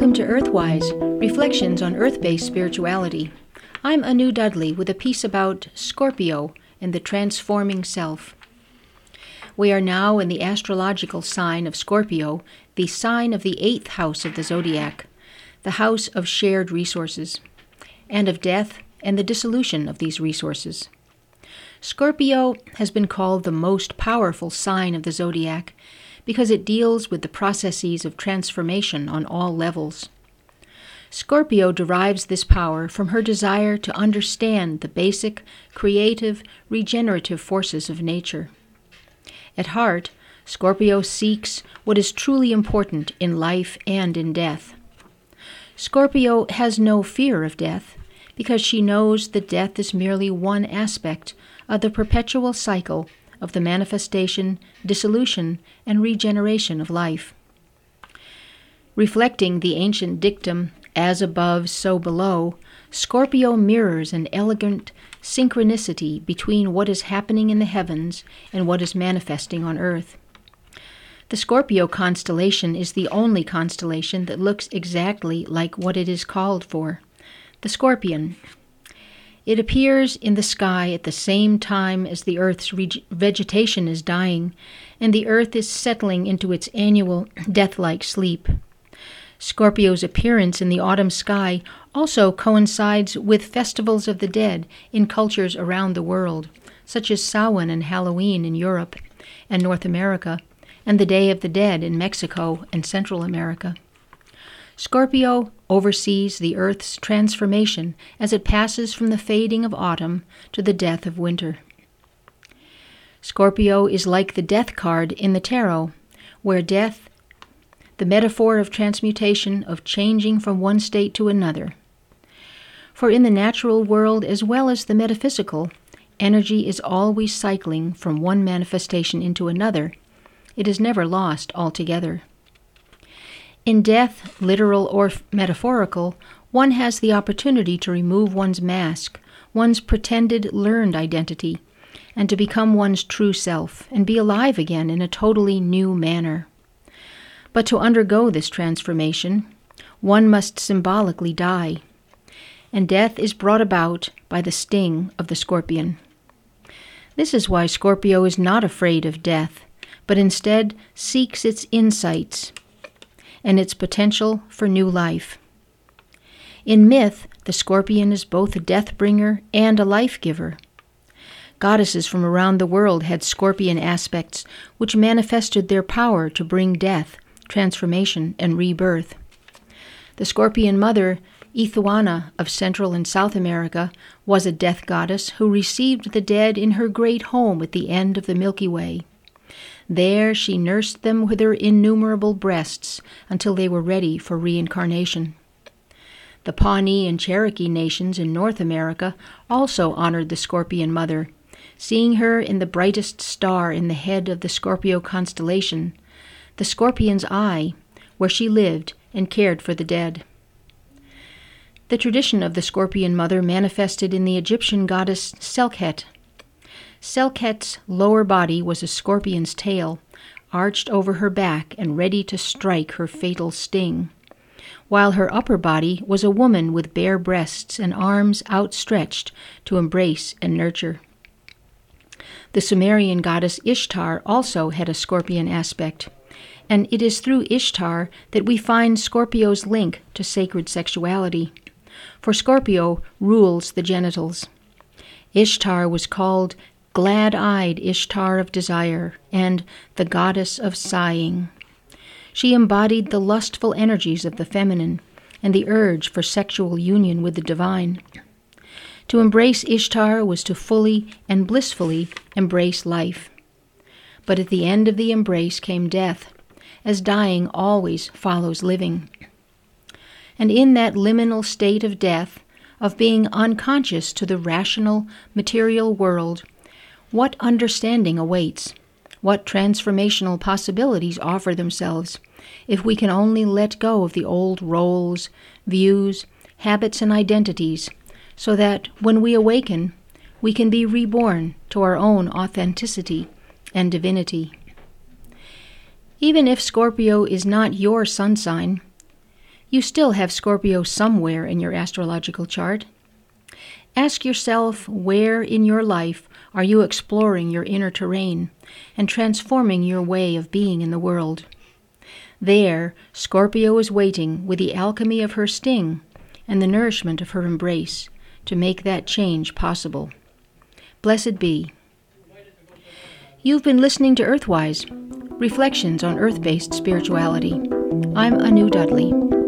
Earthwise Reflections on Earth based Spirituality. I'm Anu Dudley with a piece about Scorpio and the transforming self. We are now in the astrological sign of Scorpio, the sign of the eighth house of the zodiac, the house of shared resources, and of death and the dissolution of these resources. Scorpio has been called the most powerful sign of the zodiac because it deals with the processes of transformation on all levels. Scorpio derives this power from her desire to understand the basic, creative, regenerative forces of nature. At heart, Scorpio seeks what is truly important in life and in death. Scorpio has no fear of death because she knows that death is merely one aspect of the perpetual cycle of the manifestation, dissolution, and regeneration of life. Reflecting the ancient dictum, as above, so below, Scorpio mirrors an elegant synchronicity between what is happening in the heavens and what is manifesting on earth. The Scorpio constellation is the only constellation that looks exactly like what it is called for the scorpion. It appears in the sky at the same time as the Earth's vegetation is dying and the Earth is settling into its annual death like sleep. Scorpio's appearance in the autumn sky also coincides with festivals of the dead in cultures around the world, such as Samhain and Halloween in Europe and North America, and the Day of the Dead in Mexico and Central America. Scorpio oversees the Earth's transformation as it passes from the fading of autumn to the death of winter. Scorpio is like the death card in the tarot, where death, the metaphor of transmutation, of changing from one state to another. For in the natural world as well as the metaphysical, energy is always cycling from one manifestation into another. It is never lost altogether. In death, literal or metaphorical, one has the opportunity to remove one's mask, one's pretended learned identity, and to become one's true self and be alive again in a totally new manner. But to undergo this transformation, one must symbolically die, and death is brought about by the sting of the scorpion. This is why Scorpio is not afraid of death, but instead seeks its insights and its potential for new life. In myth, the scorpion is both a death bringer and a life giver. Goddesses from around the world had scorpion aspects which manifested their power to bring death, transformation, and rebirth. The scorpion mother, Ituana of Central and South America, was a death goddess who received the dead in her great home at the end of the Milky Way. There she nursed them with her innumerable breasts until they were ready for reincarnation. The Pawnee and Cherokee nations in North America also honored the Scorpion Mother, seeing her in the brightest star in the head of the Scorpio constellation, the Scorpion's Eye, where she lived and cared for the dead. The tradition of the Scorpion Mother manifested in the Egyptian goddess Selket Selket's lower body was a scorpion's tail, arched over her back and ready to strike her fatal sting, while her upper body was a woman with bare breasts and arms outstretched to embrace and nurture. The Sumerian goddess Ishtar also had a scorpion aspect, and it is through Ishtar that we find Scorpio's link to sacred sexuality. For Scorpio rules the genitals. Ishtar was called glad eyed Ishtar of desire, and the goddess of sighing. She embodied the lustful energies of the feminine and the urge for sexual union with the divine. To embrace Ishtar was to fully and blissfully embrace life. But at the end of the embrace came death, as dying always follows living. And in that liminal state of death, of being unconscious to the rational, material world, what understanding awaits? What transformational possibilities offer themselves if we can only let go of the old roles, views, habits, and identities so that when we awaken, we can be reborn to our own authenticity and divinity. Even if Scorpio is not your sun sign, You still have Scorpio somewhere in your astrological chart. Ask yourself where in your life are you exploring your inner terrain and transforming your way of being in the world. There, Scorpio is waiting with the alchemy of her sting and the nourishment of her embrace to make that change possible. Blessed be. You've been listening to Earthwise, reflections on earth based spirituality. I'm Anu Dudley.